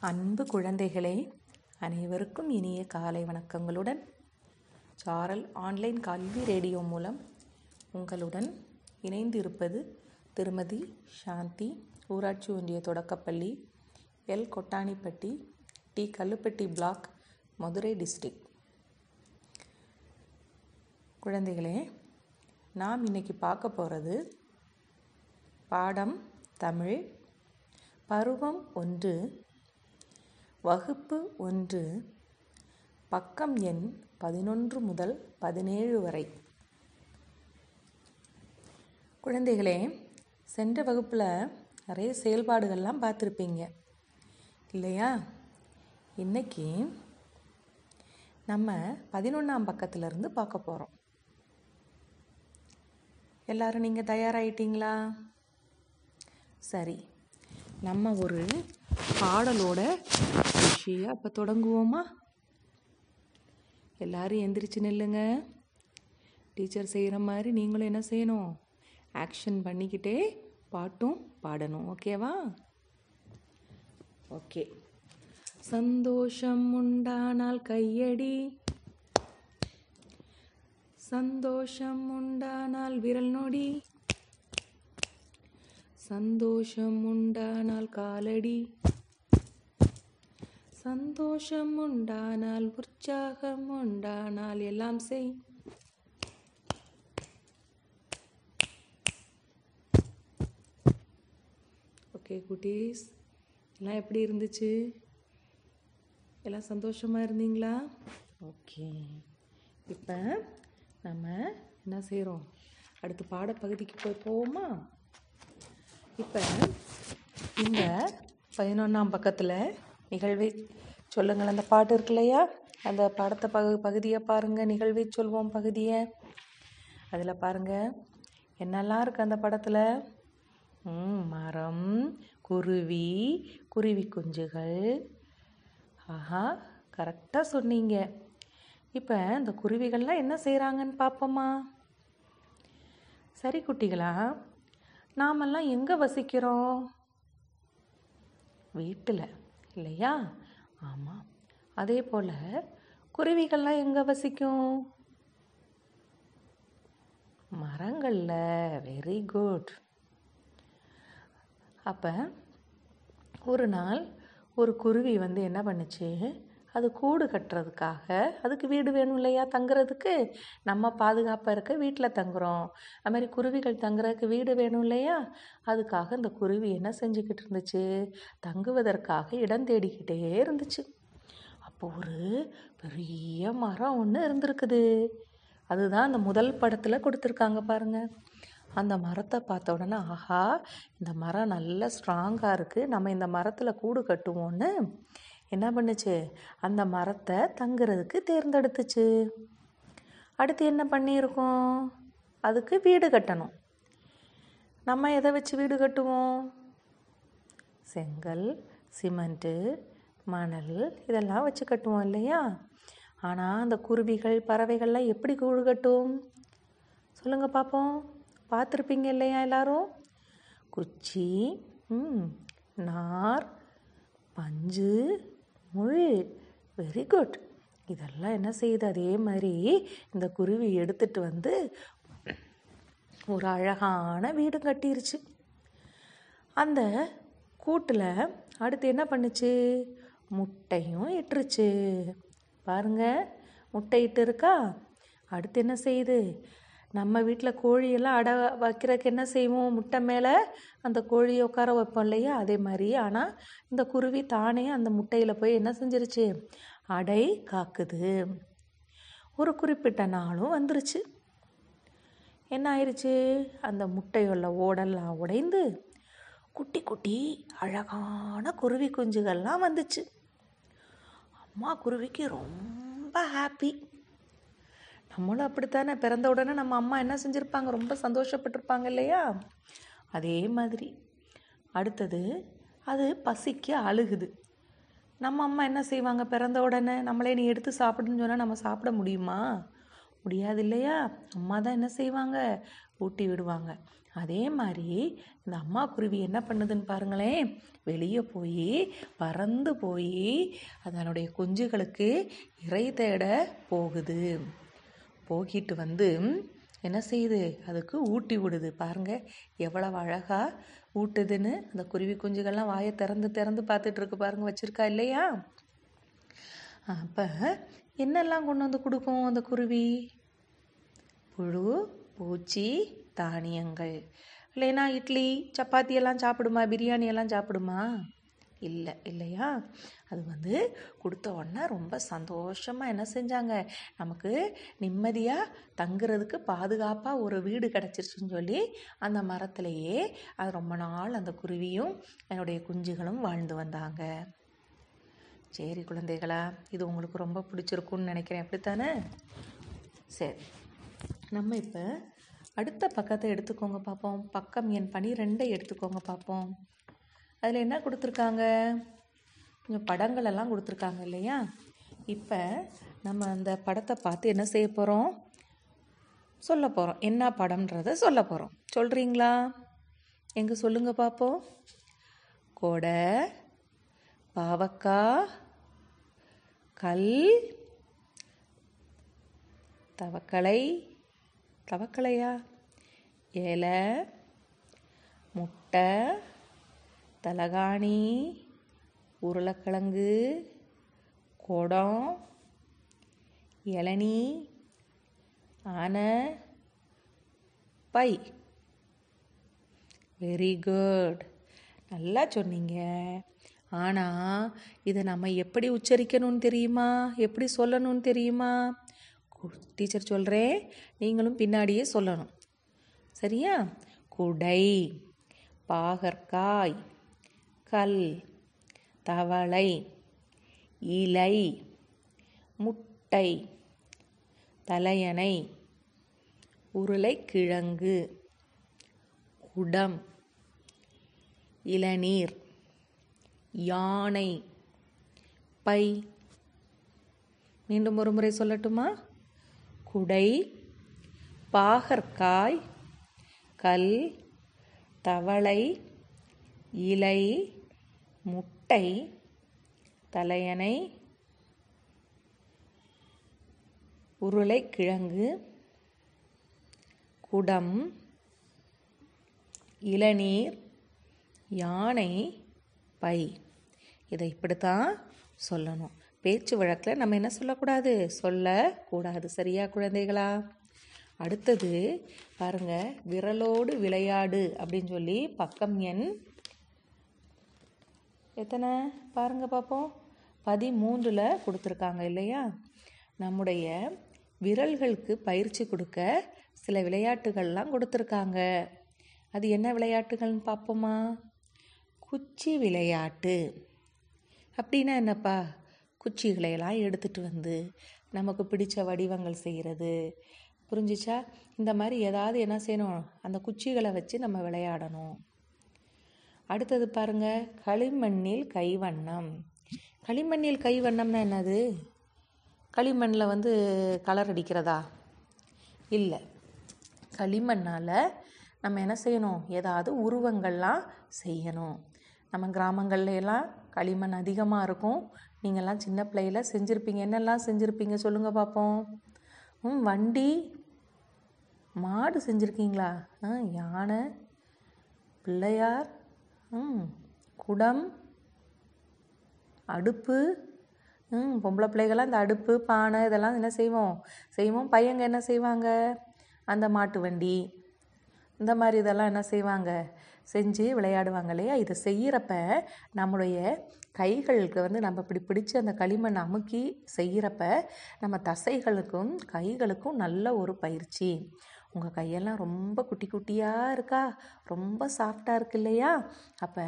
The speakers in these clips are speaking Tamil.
அன்பு குழந்தைகளே அனைவருக்கும் இனிய காலை வணக்கங்களுடன் சாரல் ஆன்லைன் கல்வி ரேடியோ மூலம் உங்களுடன் இணைந்து இருப்பது திருமதி சாந்தி ஊராட்சி ஒன்றிய தொடக்கப்பள்ளி L. Kottanipatti T. Kallupatti block Madurai district. குழந்தைகளே நாம் இன்னைக்கு பார்க்க போகிறது பாடம் தமிழ் பருவம் ஒன்று வகுப்பு ஒன்று. பக்கம் எண் பதினொன்று முதல் பதினேழு வரை. குழந்தைகளே சென்ற வகுப்பில் நிறைய செயல்பாடுகள்லாம் பார்த்துருப்பீங்க. இல்லையா? இன்னைக்கு நம்ம பதினொன்றாம் பக்கத்துலேருந்து பார்க்க போகிறோம் எல்லாரும் நீங்கள் தயாராகிட்டீங்களா சரி. நம்ம ஒரு பாடலோட விஷயம் அப்போ தொடங்குவோமா? எல்லாரும் எந்திரிச்சு நில்லுங்க. டீச்சர் செய்கிற மாதிரி நீங்களும் என்ன செய்யணும்? ஆக்ஷன் பண்ணிக்கிட்டே பாட்டும் பாடணும். ஓகேவா ஓகே சந்தோஷம் உண்டானால் கையடி. சந்தோஷம் உண்டானால் விரல் நொடி. சந்தோஷம் உண்டானால் காலடி. சந்தோஷம் உண்டானால் உற்சாகம் உண்டானால் எல்லாம் செய். ஓகே குட்டீஸ் எல்லாம் எப்படி இருந்துச்சு? எல்லாம் சந்தோஷமாக இருந்தீங்களா? ஓகே. இப்போ நம்ம என்ன செய்கிறோம் அடுத்து பாடப்பகுதிக்கு போய் போவோமா? இப்போ இந்த பதினொன்றாம் பக்கத்தில் நிகழ்வை சொல்லுங்கள். அந்த பாட்டு இருக்கு இல்லையா? அந்த பாடத்தை பகு பகுதியை பாருங்கள் நிகழ்வை சொல்வோம் பகுதியை. அதில் பாருங்கள் என்னெல்லாம் இருக்குது அந்த படத்தில்? ம், மரம் குருவி குருவி குஞ்சுகள். ஆஹா கரெக்டாக சொன்னீங்க. இப்போ இந்த குருவிகள்லாம் என்ன செய்கிறாங்கன்னு பார்ப்போமா சரி குட்டிகளா நாமெல்லாம் எங்கே வசிக்கிறோம்? வீட்டில். இல்லையா? ஆமாம் அதே போல் குருவிகள்லாம் எங்கே வசிக்கும்? மரங்களில். வெரி குட் அப்போ ஒரு நாள் ஒரு குருவி வந்து என்ன பண்ணுச்சு? அது கூடு கட்டுறதுக்காக அதுக்கு வீடு வேணும் இல்லையா தங்குறதுக்கு? நம்ம பாதுகாப்பாக இருக்க வீட்டில் தங்குறோம். அது மாதிரி குருவிகள் தங்குறதுக்கு வீடு வேணும் இல்லையா? அதுக்காக இந்த குருவி என்ன செஞ்சுக்கிட்டு இருந்துச்சு? தங்குவதற்காக இடம் தேடிக்கிட்டே இருந்துச்சு. அப்போ ஒரு பெரிய மரம் ஒன்று இருந்திருக்குது. அதுதான் அந்த முதல் படத்தில் கொடுத்துருக்காங்க பாருங்க. அந்த மரத்தை பார்த்த உடனே ஆஹா இந்த மரம் நல்ல ஸ்ட்ராங்காக இருக்குது நம்ம இந்த மரத்தில் கூடு கட்டுவோன்னு என்ன பண்ணுச்சு? அந்த மரத்தை தங்குறதுக்கு தேர்ந்தெடுத்துச்சு. அடுத்து என்ன பண்ணியிருக்கோம்? அதுக்கு வீடு கட்டணும். நம்ம எதை வச்சு வீடு கட்டுவோம்? செங்கல் சிமெண்ட்டு மணல் இதெல்லாம் வச்சு கட்டுவோம் இல்லையா? ஆனால் அந்த குருவிகள் பறவைகள்லாம் எப்படி கூடு கட்டும்? சொல்லுங்கள் பார்ப்போம் பார்த்துருப்பீங்க இல்லையா எல்லாரும்? குச்சி நார் பஞ்சு முழு. வெரி குட் இதெல்லாம் என்ன செய்யுது? அதே மாதிரி இந்த குருவி எடுத்துட்டு வந்து ஒரு அழகான வீடு கட்டிருச்சு. அந்த கூட்டில் அடுத்து என்ன பண்ணுச்சு? முட்டையும் இட்டுருச்சு. பாருங்க முட்டை இட்டு இருக்கா? அடுத்து என்ன செய்யுது? நம்ம வீட்டில் கோழியெல்லாம் அடை வைக்கிறதுக்கு என்ன செய்வோம்? முட்டை மேலே அந்த கோழியை உட்கார வைப்போம் இல்லையா? அதே மாதிரி. ஆனால் இந்த குருவி தானே அந்த முட்டையில் போய் என்ன செஞ்சிருச்சு? அடை காக்குது. ஒரு குறிப்பிட்ட நாளும் வந்துருச்சு. என்ன ஆயிடுச்சு அந்த முட்டையுள்ள ஓடெல்லாம் உடைந்து குட்டி குட்டி அழகான குருவி குஞ்சுகள்லாம் வந்துச்சு. அம்மா குருவிக்கு ரொம்ப ஹாப்பி நம்மளும் அப்படித்தானே? பிறந்த உடனே நம்ம அம்மா என்ன செஞ்சுருப்பாங்க? ரொம்ப சந்தோஷப்பட்டிருப்பாங்க இல்லையா? அதே மாதிரி. அடுத்தது அது பசிக்கு அழுகுது. நம்ம அம்மா என்ன செய்வாங்க? பிறந்த உடனே நம்மளே நீ எடுத்து சாப்பிடுன்னு சொன்னால் நம்ம சாப்பிட முடியுமா? முடியாது இல்லையா? அம்மா தான் என்ன செய்வாங்க? ஊட்டி விடுவாங்க. அதே மாதிரி இந்த அம்மா குருவி என்ன பண்ணுதுன்னு பாருங்களேன். வெளியே போய் பறந்து போய் அதனுடைய குஞ்சுகளுக்கு இறை தேட போகுது. போகிட்டு வந்து என்ன செய்யுது அதுக்கு ஊட்டி விடுது. பாருங்க எவ்வளவு அழகா ஊட்டுதுன்னு. அந்த குருவி குஞ்சுகள்லாம் வாயை திறந்து திறந்து பார்த்துட்டு இருக்கு பாருங்க. வச்சிருக்கா இல்லையா? அப்போ என்னெல்லாம் கொண்டு வந்து கொடுக்கும் அந்த குருவி? புழு பூச்சி தானியங்கள். இல்லைன்னா இட்லி சப்பாத்தி எல்லாம் சாப்பிடுமா? பிரியாணி எல்லாம் சாப்பிடுமா? இல்லை இல்லையா? அது வந்து கொடுத்த உடனே ரொம்ப சந்தோஷமாக என்ன செஞ்சாங்க? நமக்கு நிம்மதியாக தங்குறதுக்கு பாதுகாப்பாக ஒரு வீடு கிடச்சிருச்சுன்னு சொல்லி அந்த மரத்துலேயே அது ரொம்ப நாள் அந்த குருவியும் என்னுடைய குஞ்சுகளும் வாழ்ந்து வந்தாங்க. சரி குழந்தைகளா இது உங்களுக்கு ரொம்ப பிடிச்சிருக்குன்னு நினைக்கிறேன். அப்படித்தானே? சரி நம்ம இப்போ அடுத்த பக்கத்தை எடுத்துக்கோங்க பார்ப்போம் பக்கம் என் பனிரெண்டை எடுத்துக்கோங்க பார்ப்போம் அதில் என்ன கொடுத்துருக்காங்க? கொஞ்சம் படங்களெல்லாம் கொடுத்துருக்காங்க இல்லையா? இப்போ நம்ம அந்த படத்தை பார்த்து என்ன செய்ய போகிறோம் சொல்ல போகிறோம் என்ன படம்ன்றத சொல்ல போகிறோம் சொல்கிறீங்களா எங்கே சொல்லுங்கள் பார்ப்போம் கொடை பாவக்காய் கல் தவக்கலை தவக்கலையா? இலை முட்டை தலகாணி உருளைக்கிழங்கு குடம் இளநீ ஆனை பை. வெரி குட் நல்லா சொன்னீங்க. ஆனால் இதை நம்ம எப்படி உச்சரிக்கணும்னு தெரியுமா? எப்படி சொல்லணும்னு தெரியுமா? டீச்சர் சொல்கிறேன் நீங்களும் பின்னாடியே சொல்லணும். சரியா? குடை பாகற்காய் கல் தவளை இலை முட்டை தலையணை உருளைக்கிழங்கு குடம் இளநீர் யானை பை. மீண்டும் ஒரு முறை சொல்லட்டுமா? குடை பாகற்காய் கல் தவளை இலை முட்டை தலையணை உருளைக்கிழங்கு குடம் இளநீர் யானை பை. இதை இப்படித்தான் சொல்லணும். பேச்சு வழக்கில் நம்ம என்ன சொல்லக்கூடாது? சொல்லக்கூடாது. சரியா குழந்தைகளா? அடுத்தது பாருங்கள் விரலோடு விளையாடு அப்படின்னு சொல்லி பக்கம் எண் எத்தனை? பாருங்க பார்ப்போம் பதிமூன்றில் கொடுத்துருக்காங்க இல்லையா? நம்முடைய விரல்களுக்கு பயிற்சி கொடுக்க சில விளையாட்டுகள்லாம் கொடுத்துருக்காங்க. அது என்ன விளையாட்டுகள்னு பார்ப்போமா குச்சி விளையாட்டு. அப்படின்னா என்னப்பா? குச்சிகளையெல்லாம் எடுத்துகிட்டு வந்து நமக்கு பிடிச்ச வடிவங்கள் செய்கிறது புரிஞ்சிச்சா? இந்த மாதிரி ஏதாவது என்ன செய்யணும்? அந்த குச்சிகளை வச்சு நம்ம விளையாடணும். அடுத்தது பாருங்க களிமண்ணில் கைவண்ணம். களிமண்ணில் கைவண்ணம்னா என்னது? களிமண்ணில் வந்து கலர் அடிக்கிறதா? இல்லை. களிமண்ணால் நம்ம என்ன செய்யணும்? ஏதாவது உருவங்கள்லாம் செய்யணும். நம்ம கிராமங்கள்லாம் எல்லாம் களிமண் அதிகமாக இருக்கும். நீங்கள்லாம் சின்ன பிள்ளையில் செஞ்சுருப்பீங்க. என்னெல்லாம் செஞ்சுருப்பீங்க சொல்லுங்கள் பார்ப்போம் ம் வண்டி. மாடு செஞ்சுருக்கீங்களா? ஆ யானை. பிள்ளையார். குடம் அடுப்பு. ம் பொம்பளை பிள்ளைகள்லாம் இந்த அடுப்பு பானை இதெல்லாம் என்ன செய்வோம்? செய்வோம். பையங்க என்ன செய்வாங்க? அந்த மாட்டு வண்டி. இந்த மாதிரி இதெல்லாம் என்ன செய்வாங்க? செஞ்சு விளையாடுவாங்க இல்லையா? இதை செய்கிறப்ப நம்மளுடைய கைகளுக்கு வந்து நம்ம இப்படி பிடிச்சி அந்த களிமண் அமுக்கி செய்கிறப்ப நம்ம தசைகளுக்கும் கைகளுக்கும் நல்ல ஒரு பயிற்சி. உங்கள் கையெல்லாம் ரொம்ப குட்டி குட்டியாக இருக்கா? ரொம்ப சாஃப்டாக இருக்கு இல்லையா? அப்போ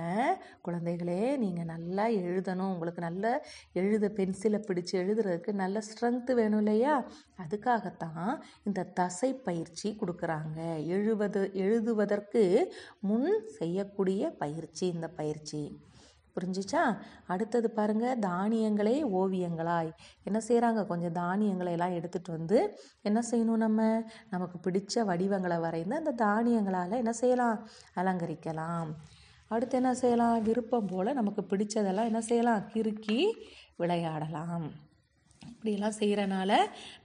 குழந்தைகளே நீங்கள் நல்லா எழுதணும். உங்களுக்கு நல்ல எழுத பென்சிலை பிடிச்சு எழுதுறதுக்கு நல்ல ஸ்ட்ரென்த்து வேணும் இல்லையா? அதுக்காகத்தான் இந்த தசை பயிற்சி கொடுக்குறாங்க. எழுவது எழுதுவதற்கு முன் செய்யக்கூடிய பயிற்சி இந்த பயிற்சி. புரிஞ்சிச்சா? அடுத்தது பாருங்கள் தானியங்களே ஓவியங்களாய். என்ன செய்கிறாங்க கொஞ்சம் தானியங்களை எல்லாம் எடுத்துகிட்டு வந்து என்ன செய்யணும் நம்ம? நமக்கு பிடிச்ச வடிவங்களை வரைந்து அந்த தானியங்களால் என்ன செய்யலாம்? அலங்கரிக்கலாம். அடுத்து என்ன செய்யலாம்? விருப்பம் போல் நமக்கு பிடிச்சதெல்லாம் என்ன செய்யலாம்? கிறுக்கி விளையாடலாம். இப்படியெல்லாம் செய்கிறனால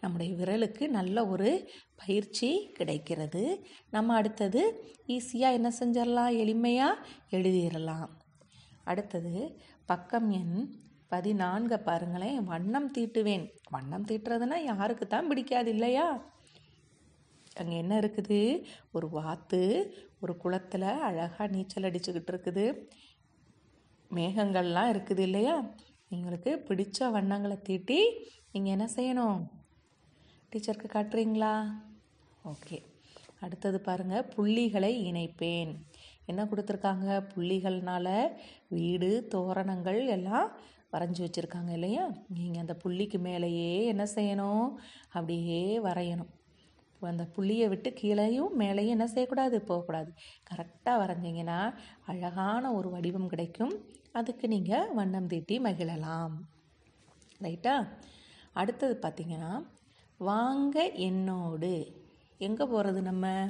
நம்முடைய விரலுக்கு நல்ல ஒரு பயிற்சி கிடைக்கிறது. நம்ம அடுத்தது ஈஸியாக என்ன செஞ்சிடலாம்? எளிமையாக எழுதிடலாம். அடுத்தது பக்கம் எண் பதினான்கை பாருங்களேன். வண்ணம் தீட்டுவேன். வண்ணம் தீட்டுறதுன்னா யாருக்கு தான் பிடிக்காது இல்லையா? அங்கே என்ன இருக்குது? ஒரு வாத்து ஒரு குளத்தில் அழகாக நீச்சல் அடிச்சுக்கிட்டு இருக்குது. மேகங்கள்லாம் இருக்குது இல்லையா? எங்களுக்கு பிடிச்ச வண்ணங்களை தீட்டி நீங்கள் என்ன செய்யணும்? டீச்சருக்கு காட்டுறீங்களா? ஓகே. அடுத்தது பாருங்கள் புள்ளிகளை இணைப்பேன். என்ன கொடுத்துருக்காங்க? புள்ளிகள்னால வீடு தோரணங்கள் எல்லாம் வரைஞ்சி வச்சுருக்காங்க இல்லையா? நீங்கள் அந்த புள்ளிக்கு மேலேயே என்ன செய்யணும்? அப்படியே வரையணும். இப்போ அந்த புள்ளியை விட்டு கீழேயும் மேலேயும் என்ன செய்யக்கூடாது? போகக்கூடாது. கரெக்டாக வரைஞ்சிங்கன்னா அழகான ஒரு வடிவம் கிடைக்கும். அதுக்கு நீங்கள் வண்ணம் தீட்டி மகிழலாம். ரைட்டா? அடுத்தது பார்த்திங்கன்னா வாங்க என்னோடு. எங்கே போகிறது நம்ம?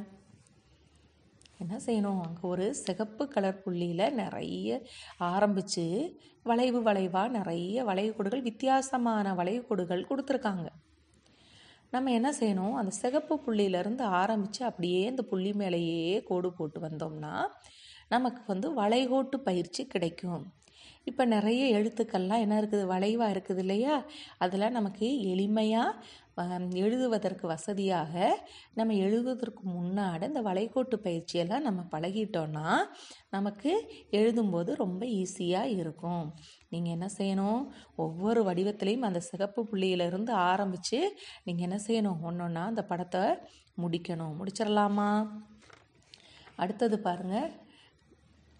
என்ன செய்யணும்? அங்கே ஒரு சிகப்பு கலர் புள்ளியில் நிறைய ஆரம்பித்து வளைவு வளைவாக நிறைய வளைவுகோடுகள் வித்தியாசமான வளைவுகோடுகள் கொடுத்துருக்காங்க. நம்ம என்ன செய்யணும்? அந்த சிகப்பு புள்ளியிலேருந்து ஆரம்பித்து அப்படியே இந்த புள்ளி மேலேயே கோடு போட்டு வந்தோம்னா நமக்கு வந்து வளைகோட்டு பயிற்சி கிடைக்கும். இப்போ நிறைய எழுத்துக்கள்லாம் என்ன இருக்குது? வளைவாக இருக்குது இல்லையா? அதில் நமக்கு எளிமையாக எழுதுவதற்கு வசதியாக நம்ம எழுதுவதற்கு முன்னாடி இந்த வளைகோட்டு பயிற்சியெல்லாம் நம்ம பழகிட்டோன்னா நமக்கு எழுதும்போது ரொம்ப ஈஸியாக இருக்கும். நீங்கள் என்ன செய்யணும்? ஒவ்வொரு வடிவத்திலையும் அந்த சிகப்பு புள்ளியிலிருந்து ஆரம்பித்து நீங்கள் என்ன செய்யணும்? ஒன்று ஒன்றா அந்த படத்தை முடிக்கணும். முடிச்சிடலாமா? அடுத்தது பாருங்கள்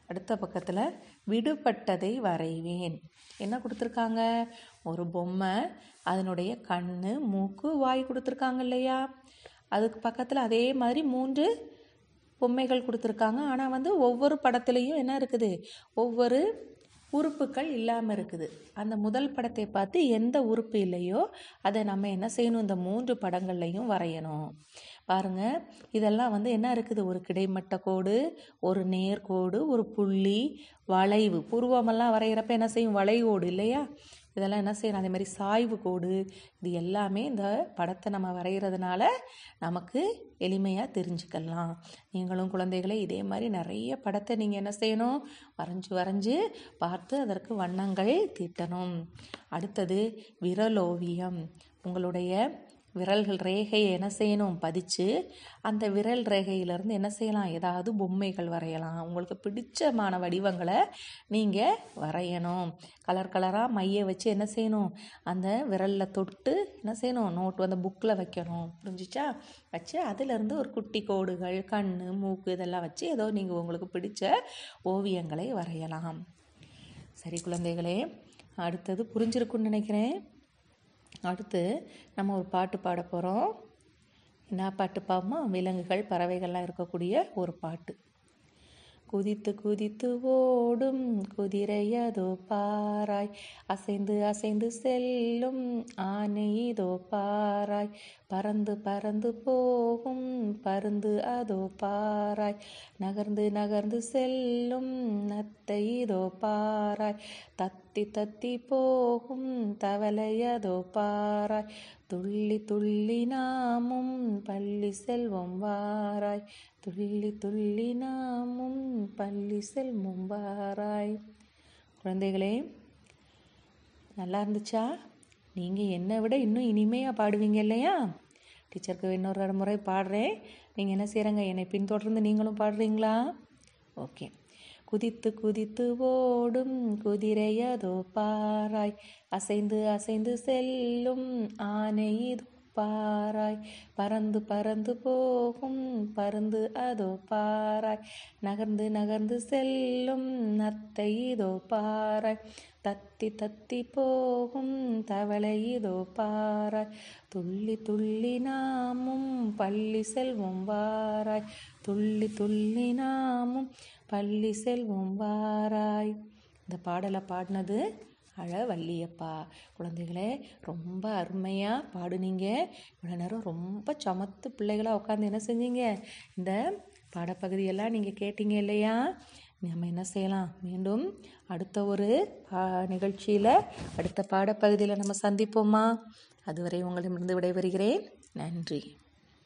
அடுத்த பக்கத்தில் விடுபட்டதை வரைவேன். என்ன கொடுத்துருக்காங்க? ஒரு பொம்மை அதனுடைய கண் மூக்கு வாய் கொடுத்துருக்காங்க இல்லையா? அதுக்கு பக்கத்தில் அதே மாதிரி மூன்று பொம்மைகள் கொடுத்துருக்காங்க. ஆனால் வந்து ஒவ்வொரு படத்துலேயும் என்ன இருக்குது? ஒவ்வொரு உறுப்புகள் இல்லாமல் இருக்குது. அந்த முதல் படத்தை பார்த்து எந்த உறுப்பு இல்லையோ அதை நம்ம என்ன செய்யணும்? இந்த மூன்று படங்கள்லையும் வரையணும். பாருங்கள் இதெல்லாம் வந்து என்ன இருக்குது? ஒரு கிடைமட்ட கோடு ஒரு நேர்கோடு ஒரு புள்ளி வளைவு. புருவமெல்லாம் வரைகிறப்ப என்ன செய்யும்? வளைவோடு இல்லையா? இதெல்லாம் என்ன செய்யணும் அதே மாதிரி சாய்வு கோடு. இது எல்லாமே இந்த படத்தை நம்ம வரைகிறதுனால நமக்கு எளிமையாக தெரிஞ்சுக்கலாம். நீங்களும் குழந்தைகளை இதே மாதிரி நிறைய படத்தை நீங்கள் என்ன செய்யணும்? வரைஞ்சி வரைஞ்சி பார்த்து அதற்கு வண்ணங்கள் தீட்டணும். அடுத்தது விரலோவியம். உங்களுடைய விரல்கள் ரேகையை என்ன செய்யணும்? பதிச்சு அந்த விரல் ரேகையிலேருந்து என்ன செய்யலாம்? ஏதாவது பொம்மைகள் வரையலாம். உங்களுக்கு பிடிச்சமான வடிவங்களை நீங்கள் வரையணும். கலர் கலராக மைய வச்சு என்ன செய்யணும்? அந்த விரலில் தொட்டு என்ன செய்யணும்? நோட்டு அந்த புக்கில் வைக்கணும். புரிஞ்சிச்சா? வச்சு அதிலேருந்து ஒரு குட்டி கோடுகள் கண் மூக்கு இதெல்லாம் வச்சு ஏதோ நீங்கள் உங்களுக்கு பிடிச்ச ஓவியங்களை வரையலாம். சரி குழந்தைகளே அடுத்தது புரிஞ்சிருக்குன்னு நினைக்கிறேன். அடுத்து நம்ம ஒரு பாட்டு பாட போகிறோம் என்ன பாட்டு பாவமா விலங்குகள் பறவைகள்லாம் இருக்கக்கூடிய ஒரு பாட்டு. குதித்து குதித்து ஓடும் குதிரை அதோ பாராய். அசைந்து அசைந்து செல்லும் ஆனை இதோ பாராய். பறந்து பறந்து போகும் பருந்து அதோ பாராய். நகர்ந்து நகர்ந்து செல்லும் நத்தை இதோ பாராய். தத்தி தத்தி போகும் தவலை அதோ பாராய். துள்ளி துள்ளி நாமும் பள்ளி செல்வம் வாராய். துள்ளி துள்ளி நாமும் பள்ளி செல்வம் வாராய். குழந்தைகளே நல்லா இருந்துச்சா? நீங்கள் என்னை விட இன்னும் இனிமையாக பாடுவீங்க இல்லையா? டீச்சருக்கு இன்னொரு முறை பாடுறேன். நீங்கள் என்ன செய்கிறங்க என்னை பின்தொடர்ந்து நீங்களும் பாடுறீங்களா? ஓகே. குதித்து குதித்து ஓடும் குதிரையதோ பாராய். அசைந்து அசைந்து செல்லும் ஆனை இதோ பாராய். பறந்து பறந்து போகும் பருந்து அதோ பாராய். நகர்ந்து நகர்ந்து செல்லும் நத்தை இதோ பாராய். தத்தி தத்தி போகும் தவளை இதோ பாராய். துள்ளி துள்ளி நாமும் பள்ளி செல்வம் வாராய். துள்ளி துள்ளி நாமும் பள்ளி செல்வம் வாராய் இந்த பாடலை பாடினது அழ வள்ளியப்பா குழந்தைகளே ரொம்ப அருமையாக பாடுனீங்க. இவ்வளோ நேரம் ரொம்ப சமத்து பிள்ளைகளாக உட்காந்து என்ன செஞ்சீங்க? இந்த பாடப்பகுதியெல்லாம் நீங்கள் கேட்டீங்க இல்லையா? நம்ம என்ன செய்யலாம்? மீண்டும் அடுத்த ஒரு பா நிகழ்ச்சியில் அடுத்த பாடப்பகுதியில் நம்ம சந்திப்போமா? அதுவரை உங்களிடமிருந்து விடைபெறுகிறேன். நன்றி.